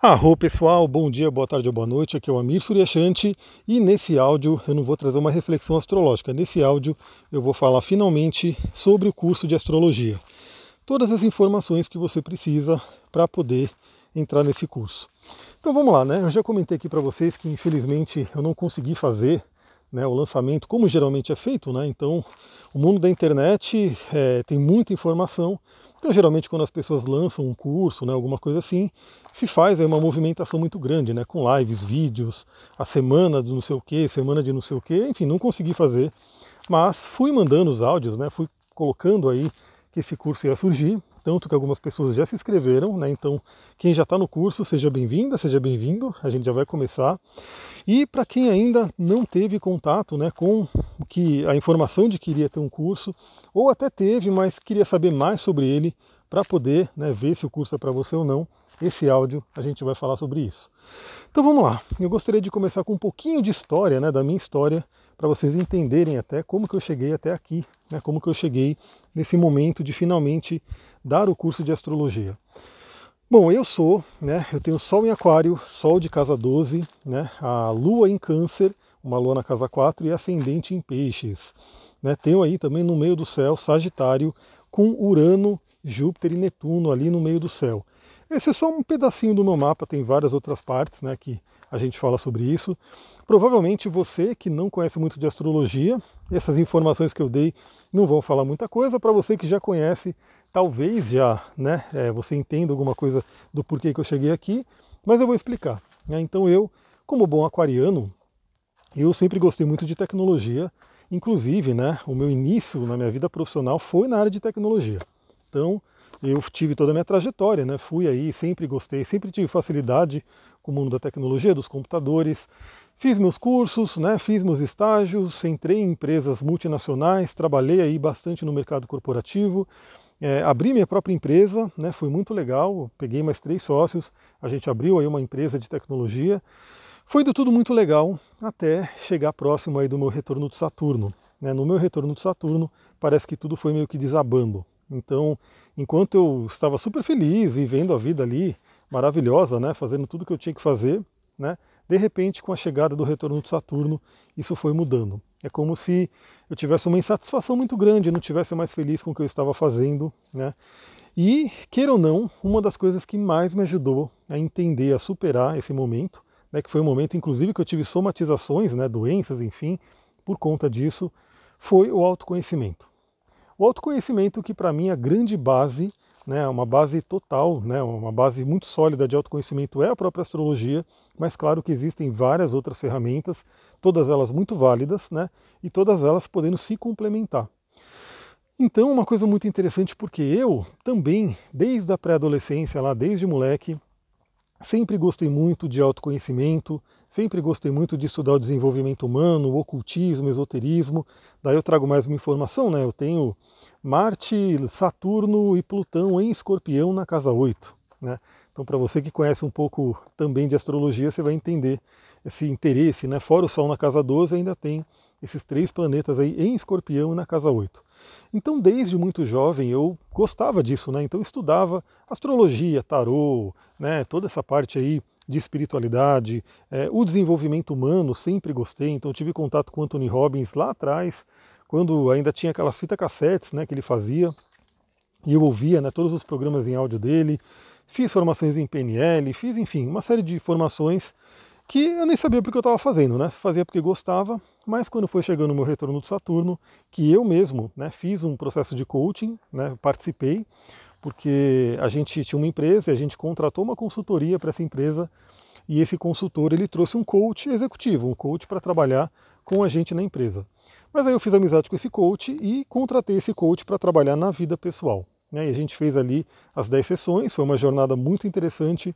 Arro pessoal, bom dia, boa tarde ou boa noite, aqui é o Amir Suryashanti e nesse áudio eu não vou trazer uma reflexão astrológica, nesse áudio eu vou falar finalmente sobre o curso de astrologia. Todas as informações que você precisa para poder entrar nesse curso. Então vamos lá, né? Eu já comentei aqui para vocês que infelizmente eu não consegui fazer né, o lançamento como geralmente é feito, né? Então o mundo da internet é, tem muita informação, então, geralmente, quando as pessoas lançam um curso, né, alguma coisa assim, se faz aí uma movimentação muito grande, né, com lives, vídeos, a semana de não sei o que, semana de não sei o que, enfim, não consegui fazer, mas fui mandando os áudios, né, fui colocando aí que esse curso ia surgir, tanto que algumas pessoas já se inscreveram, né? Então, quem já está no curso, seja bem-vinda, seja bem-vindo, a gente já vai começar. E para quem ainda não teve contato né, com que a informação de que iria ter um curso, ou até teve, mas queria saber mais sobre ele para poder né, ver se o curso é para você ou não, esse áudio a gente vai falar sobre isso. Então vamos lá. Eu gostaria de começar com um pouquinho de história, né, da minha história, para vocês entenderem até como que eu cheguei até aqui, né, como que eu cheguei nesse momento de finalmente dar o curso de astrologia. Bom, eu sou, né, eu tenho Sol em Aquário, Sol de casa 12, né, a Lua em Câncer, uma Lua na casa 4 e Ascendente em Peixes. Né, tenho aí também no meio do céu Sagitário com Urano, Júpiter e Netuno ali no meio do céu. Esse é só um pedacinho do meu mapa, tem várias outras partes né, que a gente fala sobre isso. Provavelmente você que não conhece muito de astrologia, essas informações que eu dei não vão falar muita coisa. Para você que já conhece, talvez já né, é, você entenda alguma coisa do porquê que eu cheguei aqui, mas eu vou explicar. Né? Então eu, como bom aquariano, eu sempre gostei muito de tecnologia. Inclusive, né, o meu início na minha vida profissional foi na área de tecnologia. Então, eu tive toda a minha trajetória, né? Fui aí, sempre gostei, sempre tive facilidade com o mundo da tecnologia, dos computadores. Fiz meus cursos, né? Fiz meus estágios, entrei em empresas multinacionais, trabalhei aí bastante no mercado corporativo. É, abri minha própria empresa, né? Foi muito legal. Peguei mais três sócios, a gente abriu aí uma empresa de tecnologia. Foi do tudo muito legal até chegar próximo aí do meu retorno de Saturno. Né? No meu retorno de Saturno, parece que tudo foi meio que desabando. Então, enquanto eu estava super feliz, vivendo a vida ali, maravilhosa, né, fazendo tudo que eu tinha que fazer, né, de repente, com a chegada do retorno de Saturno, isso foi mudando. É como se eu tivesse uma insatisfação muito grande, não tivesse mais feliz com o que eu estava fazendo, né? E, queira ou não, uma das coisas que mais me ajudou a entender, a superar esse momento, né, que foi um momento, inclusive, que eu tive somatizações, né, doenças, enfim, por conta disso, foi o autoconhecimento. O autoconhecimento que para mim é a grande base, né, uma base total, né, uma base muito sólida de autoconhecimento é a própria astrologia, mas claro que existem várias outras ferramentas, todas elas muito válidas, né, e todas elas podendo se complementar. Então, uma coisa muito interessante porque eu também, desde a pré-adolescência, lá desde moleque, Sempre gostei muito de autoconhecimento, sempre gostei muito de estudar o desenvolvimento humano, o ocultismo, o esoterismo. Daí eu trago mais uma informação, né? Eu tenho Marte, Saturno e Plutão em Escorpião na casa 8. Né? Então, para você que conhece um pouco também de astrologia, você vai entender esse interesse, né? Fora o Sol na casa 12, ainda tem esses três planetas aí em Escorpião e na casa 8. Então, desde muito jovem, eu gostava disso, né? Então, eu estudava astrologia, tarô, né? Toda essa parte aí de espiritualidade, é, o desenvolvimento humano, sempre gostei. Então, tive contato com Anthony Robbins lá atrás, quando ainda tinha aquelas fitas cassetes, né? Que ele fazia e eu ouvia, né? Todos os programas em áudio dele. Fiz formações em PNL, fiz, enfim, uma série de formações que eu nem sabia porque eu estava fazendo, né? Fazia porque gostava, mas quando foi chegando o meu retorno do Saturno, que eu mesmo né, fiz um processo de coaching, né, participei, porque a gente tinha uma empresa e a gente contratou uma consultoria para essa empresa e esse consultor ele trouxe um coach executivo, um coach para trabalhar com a gente na empresa. Mas aí eu fiz amizade com esse coach e contratei esse coach para trabalhar na vida pessoal. Né? E a gente fez ali as 10 sessões, foi uma jornada muito interessante.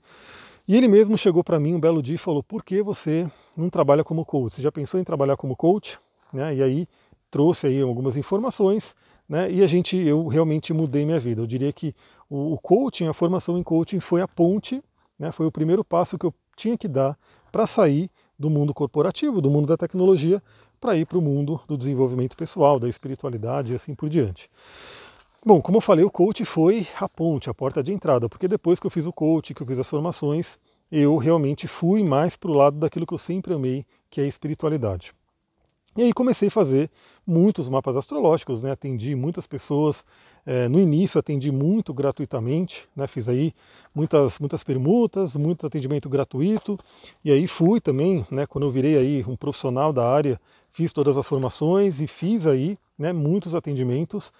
E ele mesmo chegou para mim um belo dia e falou: por que você não trabalha como coach? Você já pensou em trabalhar como coach? Né? E aí trouxe aí algumas informações, né? E a gente, eu realmente mudei minha vida. Eu diria que o, coaching, a formação em coaching foi a ponte, né? Foi o primeiro passo que eu tinha que dar para sair do mundo corporativo, do mundo da tecnologia, para ir para o mundo do desenvolvimento pessoal, da espiritualidade e assim por diante. Bom, como eu falei, o coach foi a ponte, a porta de entrada, porque depois que eu fiz o coach, que eu fiz as formações, eu realmente fui mais para o lado daquilo que eu sempre amei, que é a espiritualidade. E aí comecei a fazer muitos mapas astrológicos, né? atendi muitas pessoas. É, no início atendi muito gratuitamente, né? fiz aí muitas, muitas permutas, muito atendimento gratuito. E aí fui também, né? quando eu virei aí um profissional da área, fiz todas as formações e fiz aí né, muitos atendimentos.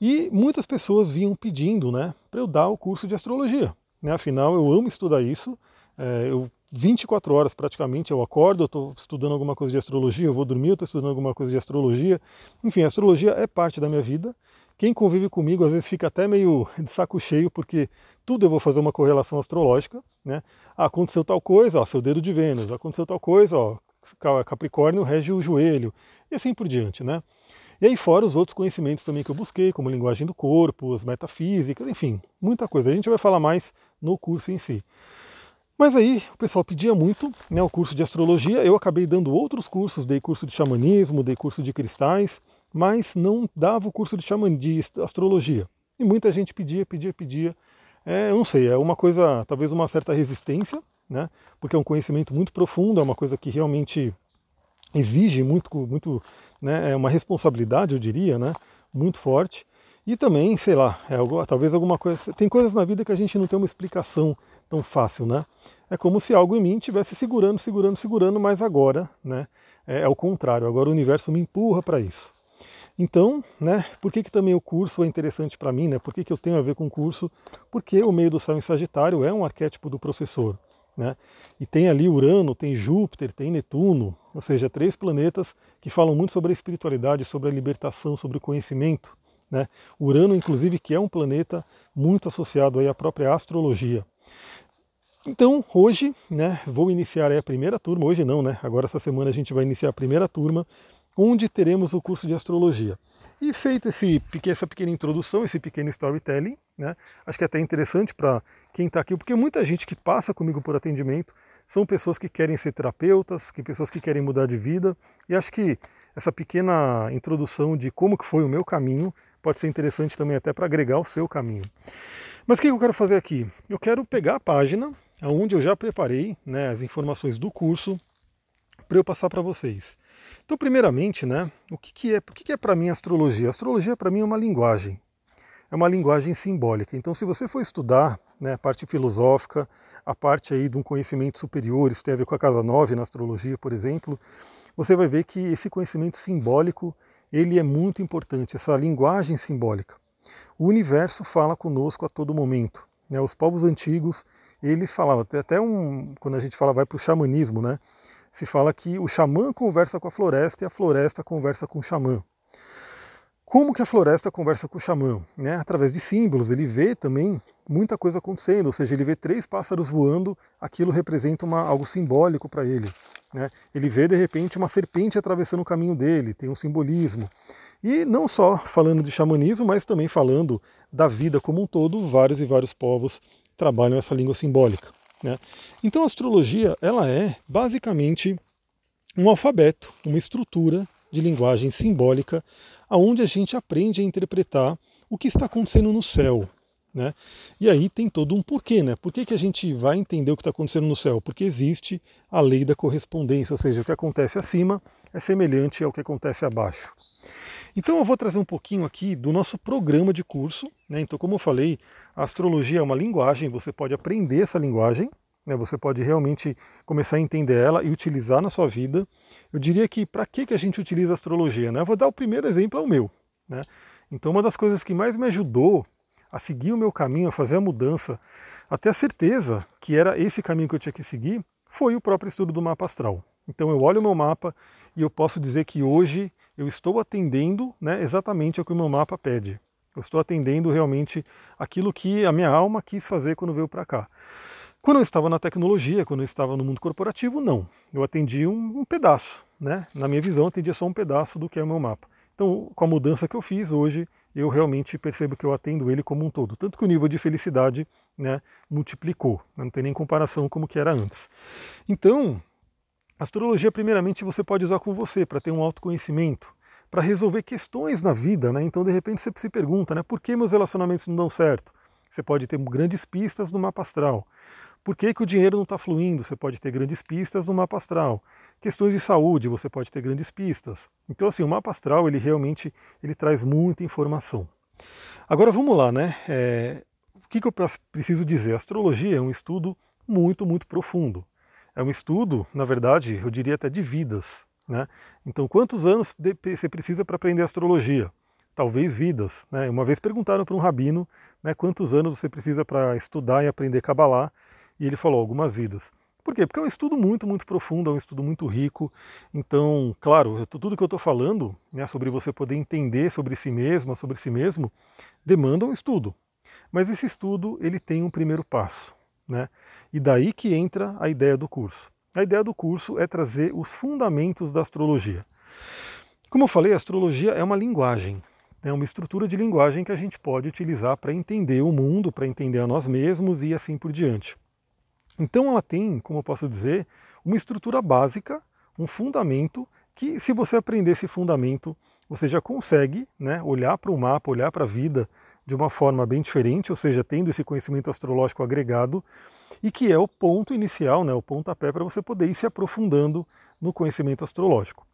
E muitas pessoas vinham pedindo né, para eu dar o curso de astrologia. Né? Afinal, eu amo estudar isso. É, eu 24 horas praticamente eu acordo, estou estudando alguma coisa de astrologia, eu vou dormir, estou estudando alguma coisa de astrologia. Enfim, a astrologia é parte da minha vida. Quem convive comigo às vezes fica até meio de saco cheio, porque tudo eu vou fazer uma correlação astrológica. Né? Ah, aconteceu tal coisa, ó, seu dedo de Vênus, aconteceu tal coisa, ó, Capricórnio rege o joelho, e assim por diante. Né? E aí fora os outros conhecimentos também que eu busquei, como linguagem do corpo, as metafísicas, enfim, muita coisa. A gente vai falar mais no curso em si. Mas aí o pessoal pedia muito né, o curso de astrologia, eu acabei dando outros cursos, dei curso de xamanismo, dei curso de cristais, mas não dava o curso de, xaman, de astrologia. E muita gente pedia, pedia, pedia. É, eu não sei, é uma coisa, talvez uma certa resistência, né, porque é um conhecimento muito profundo, é uma coisa que realmente exige muito, muito né, é uma responsabilidade, eu diria, né, muito forte. E também, sei lá, é algo, talvez alguma coisa. Tem coisas na vida que a gente não tem uma explicação tão fácil, né? É como se algo em mim estivesse segurando, segurando, segurando, mas agora, né? É, é o contrário, agora o universo me empurra para isso. Então, né, por que, que também o curso é interessante para mim, né? Por que, que eu tenho a ver com o curso? Porque o meio do céu em Sagitário é um arquétipo do professor. Né? E tem ali Urano, tem Júpiter, tem Netuno, ou seja, três planetas que falam muito sobre a espiritualidade, sobre a libertação, sobre o conhecimento. Né? Urano, inclusive, que é um planeta muito associado aí à própria astrologia. Então, hoje, né, vou iniciar a primeira turma, hoje não, né? Agora essa semana a gente vai iniciar a primeira turma, onde teremos o curso de astrologia. E feito esse, essa pequena introdução, esse pequeno storytelling, né, acho que é até interessante para quem está aqui, porque muita gente que passa comigo por atendimento são pessoas que querem ser terapeutas, que pessoas que querem mudar de vida, e acho que essa pequena introdução de como que foi o meu caminho pode ser interessante também até para agregar o seu caminho. Mas o que eu quero fazer aqui? Eu quero pegar a página onde eu já preparei né, as informações do curso para eu passar para vocês. Então, primeiramente, né, o que, que é, que, que é para mim astrologia? A astrologia para mim é uma linguagem, é uma linguagem simbólica. Então, se você for estudar né, a parte filosófica, a parte aí de um conhecimento superior, isso tem a ver com a casa 9 na astrologia, por exemplo, você vai ver que esse conhecimento simbólico ele é muito importante, essa linguagem simbólica. O universo fala conosco a todo momento. Né? Os povos antigos, eles falavam, até um, quando a gente fala, vai para o xamanismo, né? Se fala que o xamã conversa com a floresta e a floresta conversa com o xamã. Como que a floresta conversa com o xamã? Né? Através de símbolos, ele vê também muita coisa acontecendo, ou seja, ele vê três pássaros voando, aquilo representa uma, algo simbólico para ele. Né? Ele vê de repente uma serpente atravessando o caminho dele, tem um simbolismo. E não só falando de xamanismo, mas também falando da vida como um todo, vários e vários povos trabalham essa língua simbólica. Né? Então a astrologia ela é basicamente um alfabeto, uma estrutura de linguagem simbólica, aonde a gente aprende a interpretar o que está acontecendo no céu. Né? E aí tem todo um porquê, né? Por que, que a gente vai entender o que está acontecendo no céu? Porque existe a lei da correspondência, ou seja, o que acontece acima é semelhante ao que acontece abaixo. Então eu vou trazer um pouquinho aqui do nosso programa de curso. Né? Então, como eu falei, a astrologia é uma linguagem, você pode aprender essa linguagem, né? Você pode realmente começar a entender ela e utilizar na sua vida. Eu diria que para que, que a gente utiliza a astrologia? Né? Eu vou dar o primeiro exemplo, é o meu. Né? Então uma das coisas que mais me ajudou a seguir o meu caminho, a fazer a mudança, até a certeza que era esse caminho que eu tinha que seguir, foi o próprio estudo do mapa astral. Então eu olho o meu mapa e eu posso dizer que hoje eu estou atendendo né, exatamente ao que o meu mapa pede. Eu estou atendendo realmente aquilo que a minha alma quis fazer quando veio para cá. Quando eu estava na tecnologia, quando eu estava no mundo corporativo, não. Eu atendi um, um pedaço, né? Na minha visão, eu atendia só um pedaço do que é o meu mapa. Então, com a mudança que eu fiz hoje, eu realmente percebo que eu atendo ele como um todo. Tanto que o nível de felicidade né, multiplicou, não tem nem comparação como que era antes. Então, astrologia, primeiramente, você pode usar com você para ter um autoconhecimento, para resolver questões na vida. Né? Então, de repente, você se pergunta, né, por que meus relacionamentos não dão certo? Você pode ter grandes pistas no mapa astral. Por que, que o dinheiro não está fluindo? Você pode ter grandes pistas no mapa astral. Questões de saúde, você pode ter grandes pistas. Então, assim, o mapa astral, ele realmente ele traz muita informação. Agora, vamos lá, né? É, o que, que eu preciso dizer? A astrologia é um estudo muito, muito profundo. É um estudo, na verdade, eu diria até de vidas. Né? Então, quantos anos você precisa para aprender astrologia? Talvez vidas. Né? Uma vez perguntaram para um rabino né, quantos anos você precisa para estudar e aprender Kabbalah, e ele falou algumas vidas. Por quê? Porque é um estudo muito, muito profundo, é um estudo muito rico. Então, claro, tudo que eu estou falando né, sobre você poder entender sobre si mesmo, sobre si mesmo, demanda um estudo. Mas esse estudo ele tem um primeiro passo. Né? E daí que entra a ideia do curso. A ideia do curso é trazer os fundamentos da astrologia. Como eu falei, a astrologia é uma linguagem, é uma estrutura de linguagem que a gente pode utilizar para entender o mundo, para entender a nós mesmos e assim por diante. Então ela tem, como eu posso dizer, uma estrutura básica, um fundamento que se você aprender esse fundamento, você já consegue né, olhar para o mapa, olhar para a vida de uma forma bem diferente, ou seja, tendo esse conhecimento astrológico agregado, e que é o ponto inicial, né, o pontapé para você poder ir se aprofundando no conhecimento astrológico.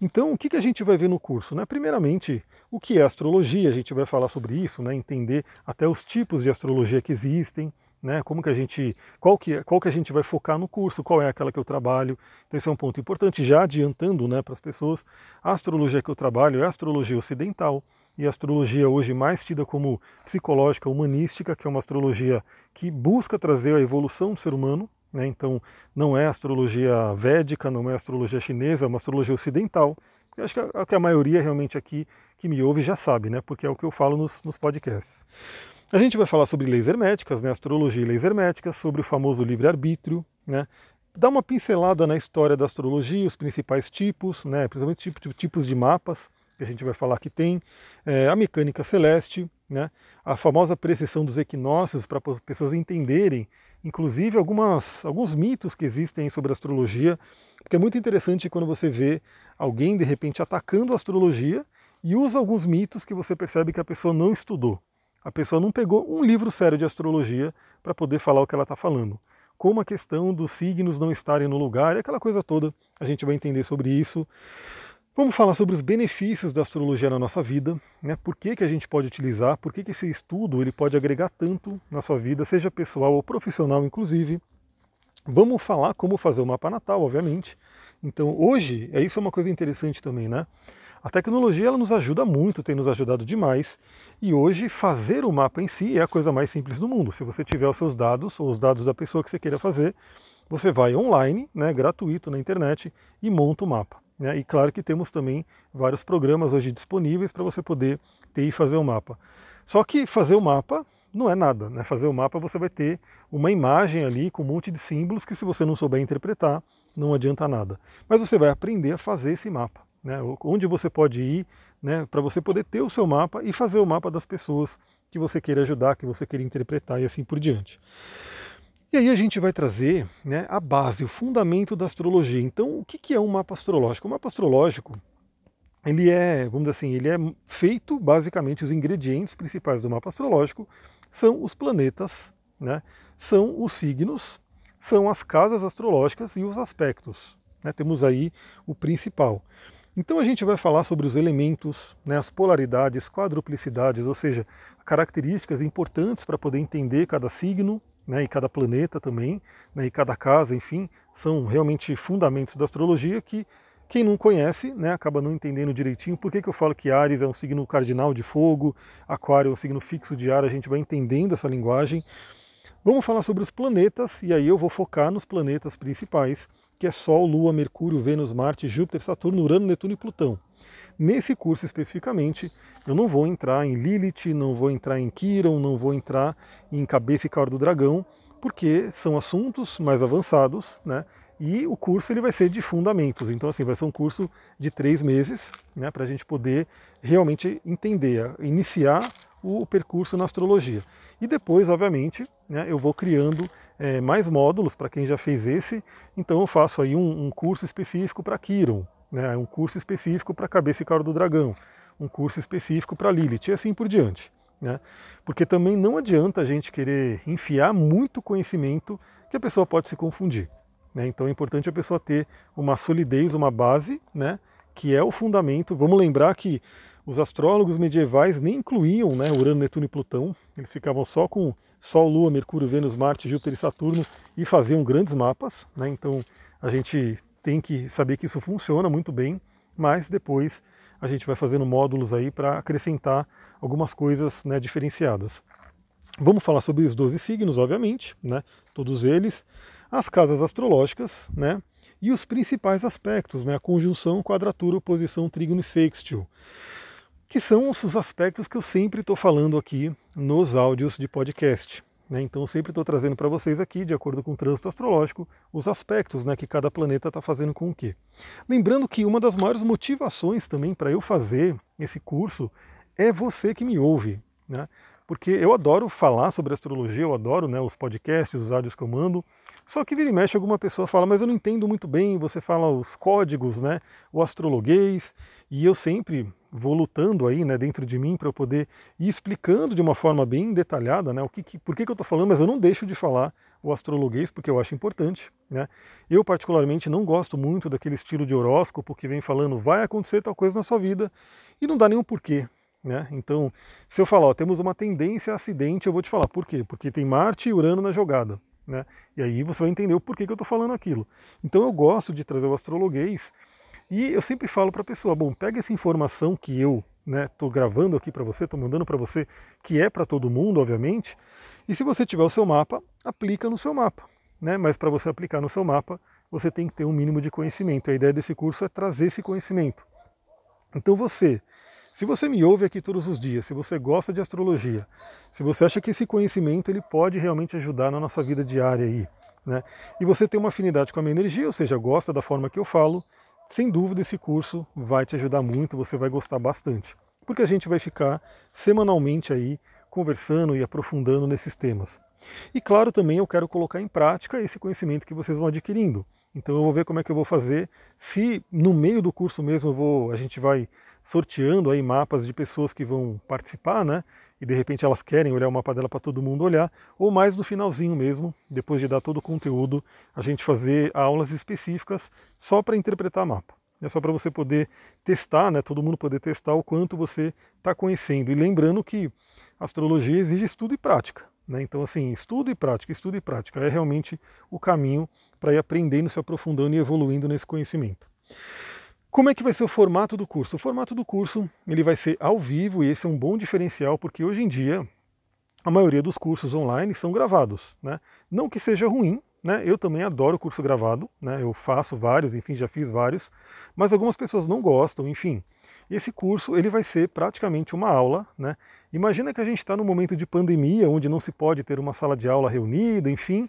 Então, o que, que a gente vai ver no curso? Né? Primeiramente, o que é astrologia, a gente vai falar sobre isso, né? entender até os tipos de astrologia que existem, né? Como que a gente, qual que, qual que a gente vai focar no curso, qual é aquela que eu trabalho. Então esse é um ponto importante, já adiantando né, para as pessoas, a astrologia que eu trabalho é a astrologia ocidental, e a astrologia hoje mais tida como psicológica humanística, que é uma astrologia que busca trazer a evolução do ser humano, né? então não é astrologia védica, não é astrologia chinesa, é uma astrologia ocidental, eu acho que a, que a maioria realmente aqui que me ouve já sabe, né? porque é o que eu falo nos, nos podcasts. A gente vai falar sobre leis herméticas, né? astrologia e leis herméticas, sobre o famoso livre-arbítrio, né? dar uma pincelada na história da astrologia, os principais tipos, né? principalmente tipo, tipos de mapas, que a gente vai falar que tem, é, a mecânica celeste, né, a famosa precessão dos equinócios, para as pessoas entenderem, inclusive algumas, alguns mitos que existem sobre astrologia, porque é muito interessante quando você vê alguém de repente atacando a astrologia e usa alguns mitos que você percebe que a pessoa não estudou. A pessoa não pegou um livro sério de astrologia para poder falar o que ela está falando. Como a questão dos signos não estarem no lugar, e aquela coisa toda, a gente vai entender sobre isso. Vamos falar sobre os benefícios da astrologia na nossa vida, né? por que, que a gente pode utilizar, por que, que esse estudo ele pode agregar tanto na sua vida, seja pessoal ou profissional, inclusive. Vamos falar como fazer o mapa natal, obviamente. Então, hoje, é isso é uma coisa interessante também, né? A tecnologia ela nos ajuda muito, tem nos ajudado demais, e hoje fazer o mapa em si é a coisa mais simples do mundo. Se você tiver os seus dados, ou os dados da pessoa que você queira fazer, você vai online, né, gratuito na internet, e monta o mapa. Né? E claro que temos também vários programas hoje disponíveis para você poder ter e fazer o mapa. Só que fazer o mapa não é nada. Né? Fazer o mapa você vai ter uma imagem ali com um monte de símbolos que se você não souber interpretar, não adianta nada. Mas você vai aprender a fazer esse mapa. Né? Onde você pode ir né, para você poder ter o seu mapa e fazer o mapa das pessoas que você queira ajudar, que você queira interpretar e assim por diante. E aí a gente vai trazer né, a base, o fundamento da astrologia. Então, o que é um mapa astrológico? O mapa astrológico, ele é, vamos dizer assim, ele é feito, basicamente, os ingredientes principais do mapa astrológico são os planetas, né, são os signos, são as casas astrológicas e os aspectos. Né, temos aí o principal. Então a gente vai falar sobre os elementos, né, as polaridades, quadruplicidades, ou seja, características importantes para poder entender cada signo, né, e cada planeta também, né, e cada casa, enfim, são realmente fundamentos da astrologia que quem não conhece né, acaba não entendendo direitinho por que, que eu falo que Ares é um signo cardinal de fogo, Aquário é um signo fixo de ar, a gente vai entendendo essa linguagem. Vamos falar sobre os planetas, e aí eu vou focar nos planetas principais, que é Sol, Lua, Mercúrio, Vênus, Marte, Júpiter, Saturno, Urano, Netuno e Plutão. Nesse curso especificamente, eu não vou entrar em Lilith, não vou entrar em Quiron, não vou entrar em Cabeça e Cauda do Dragão, porque são assuntos mais avançados, né? E o curso ele vai ser de fundamentos, então assim vai ser um curso de três meses, né, para a gente poder realmente entender, iniciar o percurso na astrologia. E depois, obviamente, né, eu vou criando é, mais módulos para quem já fez esse. Então eu faço aí um, um curso específico para Quiron, né, um curso específico para Cabeça e Cara do Dragão, um curso específico para Lilith e assim por diante. Né? Porque também não adianta a gente querer enfiar muito conhecimento que a pessoa pode se confundir. Né? Então é importante a pessoa ter uma solidez, uma base, né? que é o fundamento. Vamos lembrar que os astrólogos medievais nem incluíam né, Urano, Netuno e Plutão, eles ficavam só com Sol, Lua, Mercúrio, Vênus, Marte, Júpiter e Saturno e faziam grandes mapas. Né, então a gente tem que saber que isso funciona muito bem, mas depois a gente vai fazendo módulos aí para acrescentar algumas coisas né, diferenciadas. Vamos falar sobre os 12 signos, obviamente, né, todos eles, as casas astrológicas, né, e os principais aspectos, né, a conjunção, quadratura, oposição, trígono e sextil que são os aspectos que eu sempre estou falando aqui nos áudios de podcast. Né? Então eu sempre estou trazendo para vocês aqui, de acordo com o trânsito astrológico, os aspectos né, que cada planeta está fazendo com o quê. Lembrando que uma das maiores motivações também para eu fazer esse curso é você que me ouve. Né? Porque eu adoro falar sobre astrologia, eu adoro né, os podcasts, os áudios que eu mando, só que vira e mexe alguma pessoa fala, mas eu não entendo muito bem, você fala os códigos, né, o astrologuês, e eu sempre vou lutando aí, né, dentro de mim para eu poder ir explicando de uma forma bem detalhada, né, o que, que por que, que eu estou falando, mas eu não deixo de falar o astrologuês porque eu acho importante, né. Eu particularmente não gosto muito daquele estilo de horóscopo que vem falando vai acontecer tal coisa na sua vida e não dá nenhum porquê, né? Então, se eu falar, ó, temos uma tendência a acidente, eu vou te falar por quê? Porque tem Marte e Urano na jogada. Né? E aí você vai entender o porquê que eu estou falando aquilo. Então eu gosto de trazer o astrologuês e eu sempre falo para a pessoa, bom, pega essa informação que eu estou né, gravando aqui para você, estou mandando para você, que é para todo mundo, obviamente, e se você tiver o seu mapa, aplica no seu mapa. Né? Mas para você aplicar no seu mapa, você tem que ter um mínimo de conhecimento. A ideia desse curso é trazer esse conhecimento. Então você se você me ouve aqui todos os dias, se você gosta de astrologia, se você acha que esse conhecimento ele pode realmente ajudar na nossa vida diária aí, né? E você tem uma afinidade com a minha energia, ou seja, gosta da forma que eu falo, sem dúvida esse curso vai te ajudar muito, você vai gostar bastante. Porque a gente vai ficar semanalmente aí conversando e aprofundando nesses temas. E claro, também eu quero colocar em prática esse conhecimento que vocês vão adquirindo. Então eu vou ver como é que eu vou fazer. Se no meio do curso mesmo vou, a gente vai sorteando aí mapas de pessoas que vão participar, né? E de repente elas querem olhar o mapa dela para todo mundo olhar, ou mais no finalzinho mesmo, depois de dar todo o conteúdo, a gente fazer aulas específicas só para interpretar mapa. É só para você poder testar, né? Todo mundo poder testar o quanto você está conhecendo. E lembrando que astrologia exige estudo e prática. Né? Então, assim, estudo e prática, estudo e prática é realmente o caminho para ir aprendendo, se aprofundando e evoluindo nesse conhecimento. Como é que vai ser o formato do curso? O formato do curso ele vai ser ao vivo e esse é um bom diferencial porque hoje em dia a maioria dos cursos online são gravados. Né? Não que seja ruim, né? eu também adoro curso gravado, né? eu faço vários, enfim, já fiz vários, mas algumas pessoas não gostam, enfim. Esse curso ele vai ser praticamente uma aula. Né? Imagina que a gente está no momento de pandemia, onde não se pode ter uma sala de aula reunida, enfim.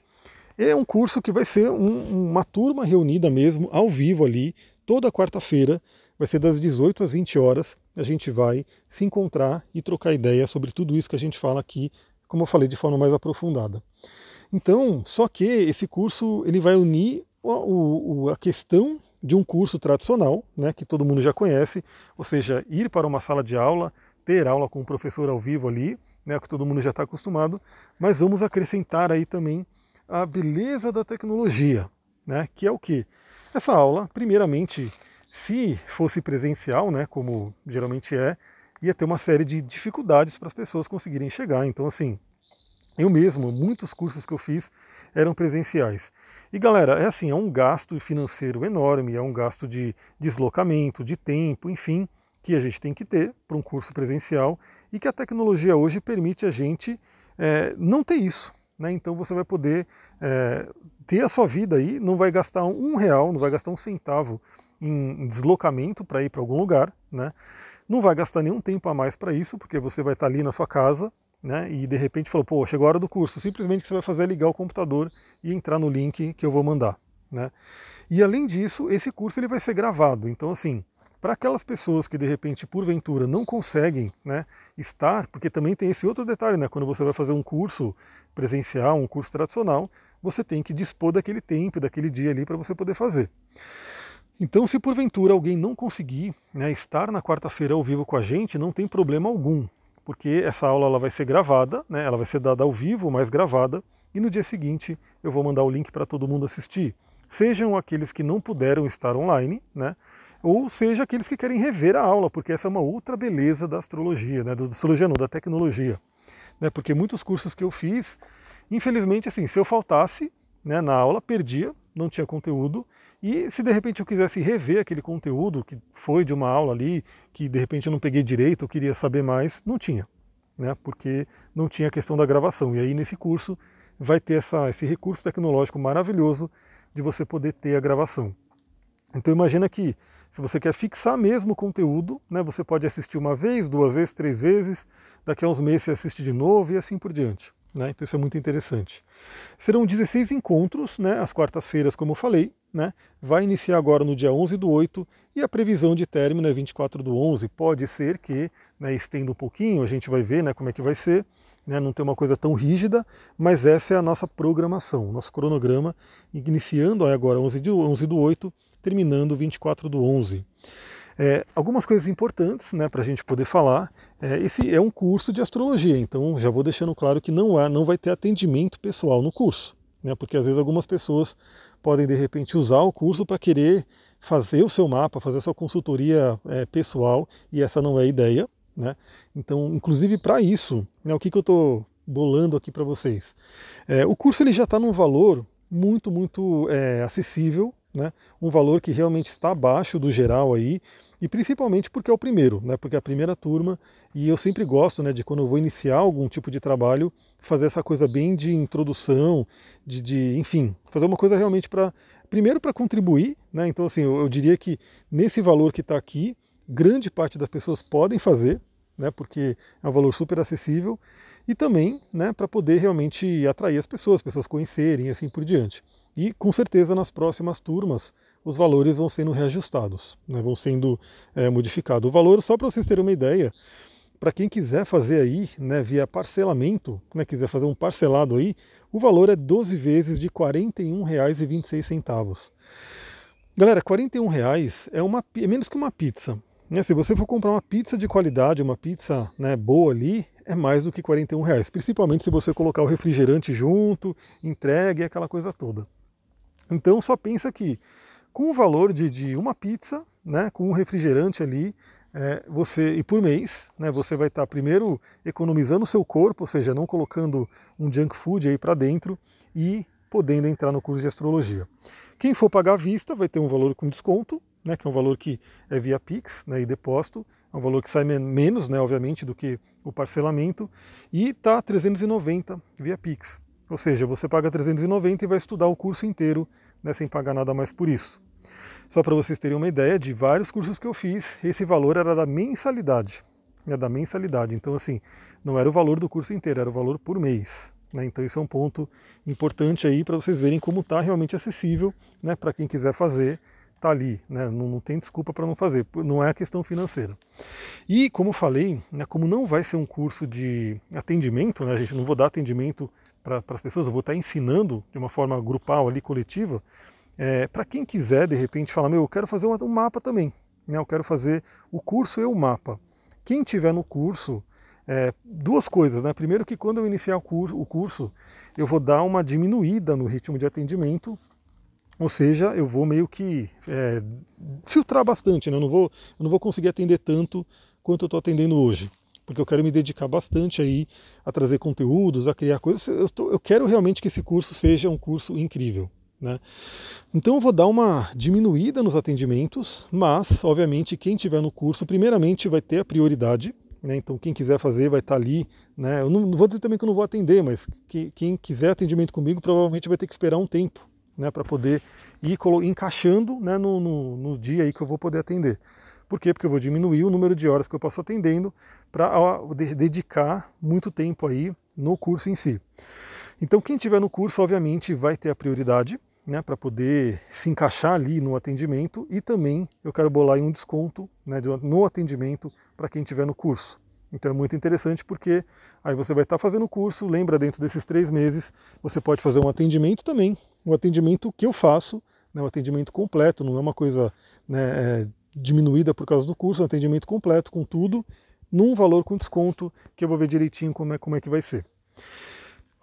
É um curso que vai ser um, uma turma reunida mesmo, ao vivo ali, toda quarta-feira. Vai ser das 18 às 20 horas. A gente vai se encontrar e trocar ideia sobre tudo isso que a gente fala aqui, como eu falei, de forma mais aprofundada. Então, só que esse curso ele vai unir o, o, a questão de um curso tradicional, né, que todo mundo já conhece, ou seja, ir para uma sala de aula, ter aula com o professor ao vivo ali, né, que todo mundo já está acostumado, mas vamos acrescentar aí também a beleza da tecnologia, né, que é o que? Essa aula, primeiramente, se fosse presencial, né, como geralmente é, ia ter uma série de dificuldades para as pessoas conseguirem chegar. Então, assim, eu mesmo, muitos cursos que eu fiz eram presenciais. E galera, é assim, é um gasto financeiro enorme, é um gasto de deslocamento, de tempo, enfim, que a gente tem que ter para um curso presencial e que a tecnologia hoje permite a gente é, não ter isso. Né? Então você vai poder é, ter a sua vida aí, não vai gastar um real, não vai gastar um centavo em deslocamento para ir para algum lugar, né? não vai gastar nenhum tempo a mais para isso, porque você vai estar ali na sua casa, né, e de repente falou, pô, chegou a hora do curso, simplesmente o que você vai fazer é ligar o computador e entrar no link que eu vou mandar. Né? E além disso, esse curso ele vai ser gravado, então assim, para aquelas pessoas que de repente, porventura, não conseguem né, estar, porque também tem esse outro detalhe, né, quando você vai fazer um curso presencial, um curso tradicional, você tem que dispor daquele tempo, daquele dia ali para você poder fazer. Então, se porventura alguém não conseguir né, estar na quarta-feira ao vivo com a gente, não tem problema algum porque essa aula ela vai ser gravada, né, ela vai ser dada ao vivo, mas gravada, e no dia seguinte eu vou mandar o link para todo mundo assistir. Sejam aqueles que não puderam estar online, né? ou seja aqueles que querem rever a aula, porque essa é uma outra beleza da astrologia, né? da astrologia não, da tecnologia. Né? Porque muitos cursos que eu fiz, infelizmente, assim, se eu faltasse né, na aula, perdia, não tinha conteúdo, e se de repente eu quisesse rever aquele conteúdo que foi de uma aula ali, que de repente eu não peguei direito, eu queria saber mais, não tinha, né? porque não tinha a questão da gravação. E aí nesse curso vai ter essa, esse recurso tecnológico maravilhoso de você poder ter a gravação. Então imagina que se você quer fixar mesmo o conteúdo, né, você pode assistir uma vez, duas vezes, três vezes, daqui a uns meses você assiste de novo e assim por diante. Né? Então isso é muito interessante. Serão 16 encontros, né, às quartas-feiras, como eu falei. Né? Vai iniciar agora no dia 11 do 8 e a previsão de término é 24 do 11. Pode ser que né, estenda um pouquinho, a gente vai ver né, como é que vai ser. Né, não tem uma coisa tão rígida, mas essa é a nossa programação, nosso cronograma, iniciando agora 11 do, 11 do 8, terminando 24 do 11. É, algumas coisas importantes né, para a gente poder falar. É, esse é um curso de astrologia, então já vou deixando claro que não, há, não vai ter atendimento pessoal no curso, né, porque às vezes algumas pessoas podem de repente usar o curso para querer fazer o seu mapa, fazer a sua consultoria é, pessoal, e essa não é a ideia. Né? Então, inclusive para isso, né, o que, que eu estou bolando aqui para vocês? É, o curso ele já está num valor muito, muito é, acessível, né? um valor que realmente está abaixo do geral aí, e principalmente porque é o primeiro, né? porque é a primeira turma, e eu sempre gosto né, de quando eu vou iniciar algum tipo de trabalho, fazer essa coisa bem de introdução, de, de enfim, fazer uma coisa realmente para, primeiro para contribuir, né? então assim, eu, eu diria que nesse valor que está aqui, grande parte das pessoas podem fazer, né, porque é um valor super acessível, e também né, para poder realmente atrair as pessoas, as pessoas conhecerem e assim por diante. E com certeza nas próximas turmas os valores vão sendo reajustados, né, vão sendo é, modificados. O valor, só para vocês terem uma ideia, para quem quiser fazer aí, né, via parcelamento, né, quiser fazer um parcelado aí, o valor é 12 vezes de R$ 41,26. Galera, R$ 41 é, uma, é menos que uma pizza. Né? Se você for comprar uma pizza de qualidade, uma pizza né, boa ali, é mais do que 41 reais, principalmente se você colocar o refrigerante junto, entregue aquela coisa toda. Então só pensa que com o valor de, de uma pizza, né, com um refrigerante ali, é, você e por mês, né, você vai estar tá, primeiro economizando o seu corpo, ou seja, não colocando um junk food aí para dentro e podendo entrar no curso de astrologia. Quem for pagar à vista vai ter um valor com desconto, né, que é um valor que é via Pix né, e depósito, é um valor que sai menos, né, obviamente, do que o parcelamento, e está 390 via Pix. Ou seja, você paga 390 e vai estudar o curso inteiro né, sem pagar nada mais por isso. Só para vocês terem uma ideia, de vários cursos que eu fiz, esse valor era da mensalidade. Né, da mensalidade. Então, assim, não era o valor do curso inteiro, era o valor por mês. Né, então, isso é um ponto importante aí para vocês verem como está realmente acessível né, para quem quiser fazer está ali, né? não, não, tem desculpa para não fazer, não é a questão financeira. E como falei, né, como não vai ser um curso de atendimento, né, gente não vou dar atendimento para as pessoas, eu vou estar ensinando de uma forma grupal ali, coletiva, é, para quem quiser de repente falar, meu, eu quero fazer um, mapa também, né, eu quero fazer o curso e o mapa. Quem tiver no curso, é, duas coisas, né? Primeiro que quando eu iniciar o curso, o curso, eu vou dar uma diminuída no ritmo de atendimento, ou seja, eu vou meio que é, filtrar bastante, né? eu, não vou, eu não vou conseguir atender tanto quanto eu estou atendendo hoje porque eu quero me dedicar bastante aí a trazer conteúdos, a criar coisas. Eu, eu quero realmente que esse curso seja um curso incrível. Né? Então eu vou dar uma diminuída nos atendimentos, mas, obviamente, quem tiver no curso, primeiramente vai ter a prioridade. Né? Então quem quiser fazer vai estar ali. Né? Eu não, não vou dizer também que eu não vou atender, mas que, quem quiser atendimento comigo provavelmente vai ter que esperar um tempo né, para poder ir encaixando né, no, no, no dia aí que eu vou poder atender. Por quê? Porque eu vou diminuir o número de horas que eu passo atendendo para dedicar muito tempo aí no curso em si. Então quem tiver no curso, obviamente, vai ter a prioridade né, para poder se encaixar ali no atendimento e também eu quero bolar um desconto né, no atendimento para quem tiver no curso. Então é muito interessante porque aí você vai estar fazendo o curso, lembra dentro desses três meses, você pode fazer um atendimento também, um atendimento que eu faço, né, um atendimento completo, não é uma coisa né, é, diminuída por causa do curso, um atendimento completo com tudo, num valor com desconto, que eu vou ver direitinho como é, como é que vai ser.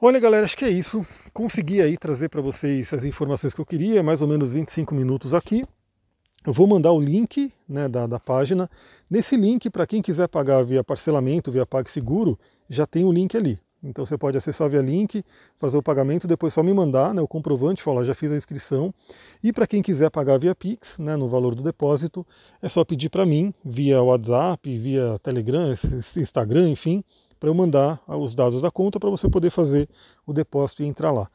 Olha, galera, acho que é isso. Consegui aí trazer para vocês as informações que eu queria, mais ou menos 25 minutos aqui. Eu vou mandar o link né, da, da página. Nesse link, para quem quiser pagar via parcelamento, via PagSeguro, já tem o link ali. Então você pode acessar via link, fazer o pagamento, depois só me mandar né, o comprovante, falar já fiz a inscrição. E para quem quiser pagar via Pix, né, no valor do depósito, é só pedir para mim via WhatsApp, via Telegram, Instagram, enfim, para eu mandar os dados da conta para você poder fazer o depósito e entrar lá.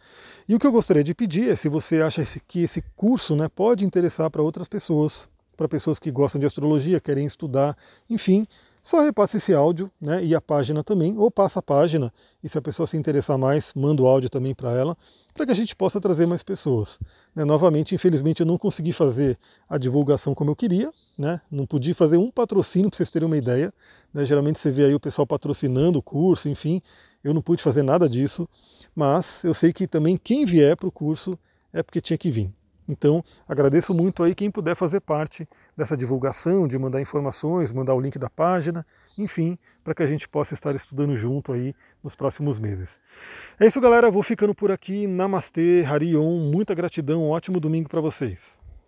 E o que eu gostaria de pedir é se você acha que esse curso né, pode interessar para outras pessoas, para pessoas que gostam de astrologia, querem estudar, enfim, só repasse esse áudio né, e a página também, ou passa a página, e se a pessoa se interessar mais, manda o áudio também para ela, para que a gente possa trazer mais pessoas. Né, novamente, infelizmente, eu não consegui fazer a divulgação como eu queria, né, não pude fazer um patrocínio para vocês terem uma ideia. Né, geralmente você vê aí o pessoal patrocinando o curso, enfim, eu não pude fazer nada disso, mas eu sei que também quem vier para o curso é porque tinha que vir. Então, agradeço muito aí quem puder fazer parte dessa divulgação, de mandar informações, mandar o link da página, enfim, para que a gente possa estar estudando junto aí nos próximos meses. É isso, galera. Vou ficando por aqui. Namastê, Harion. Muita gratidão. Um ótimo domingo para vocês.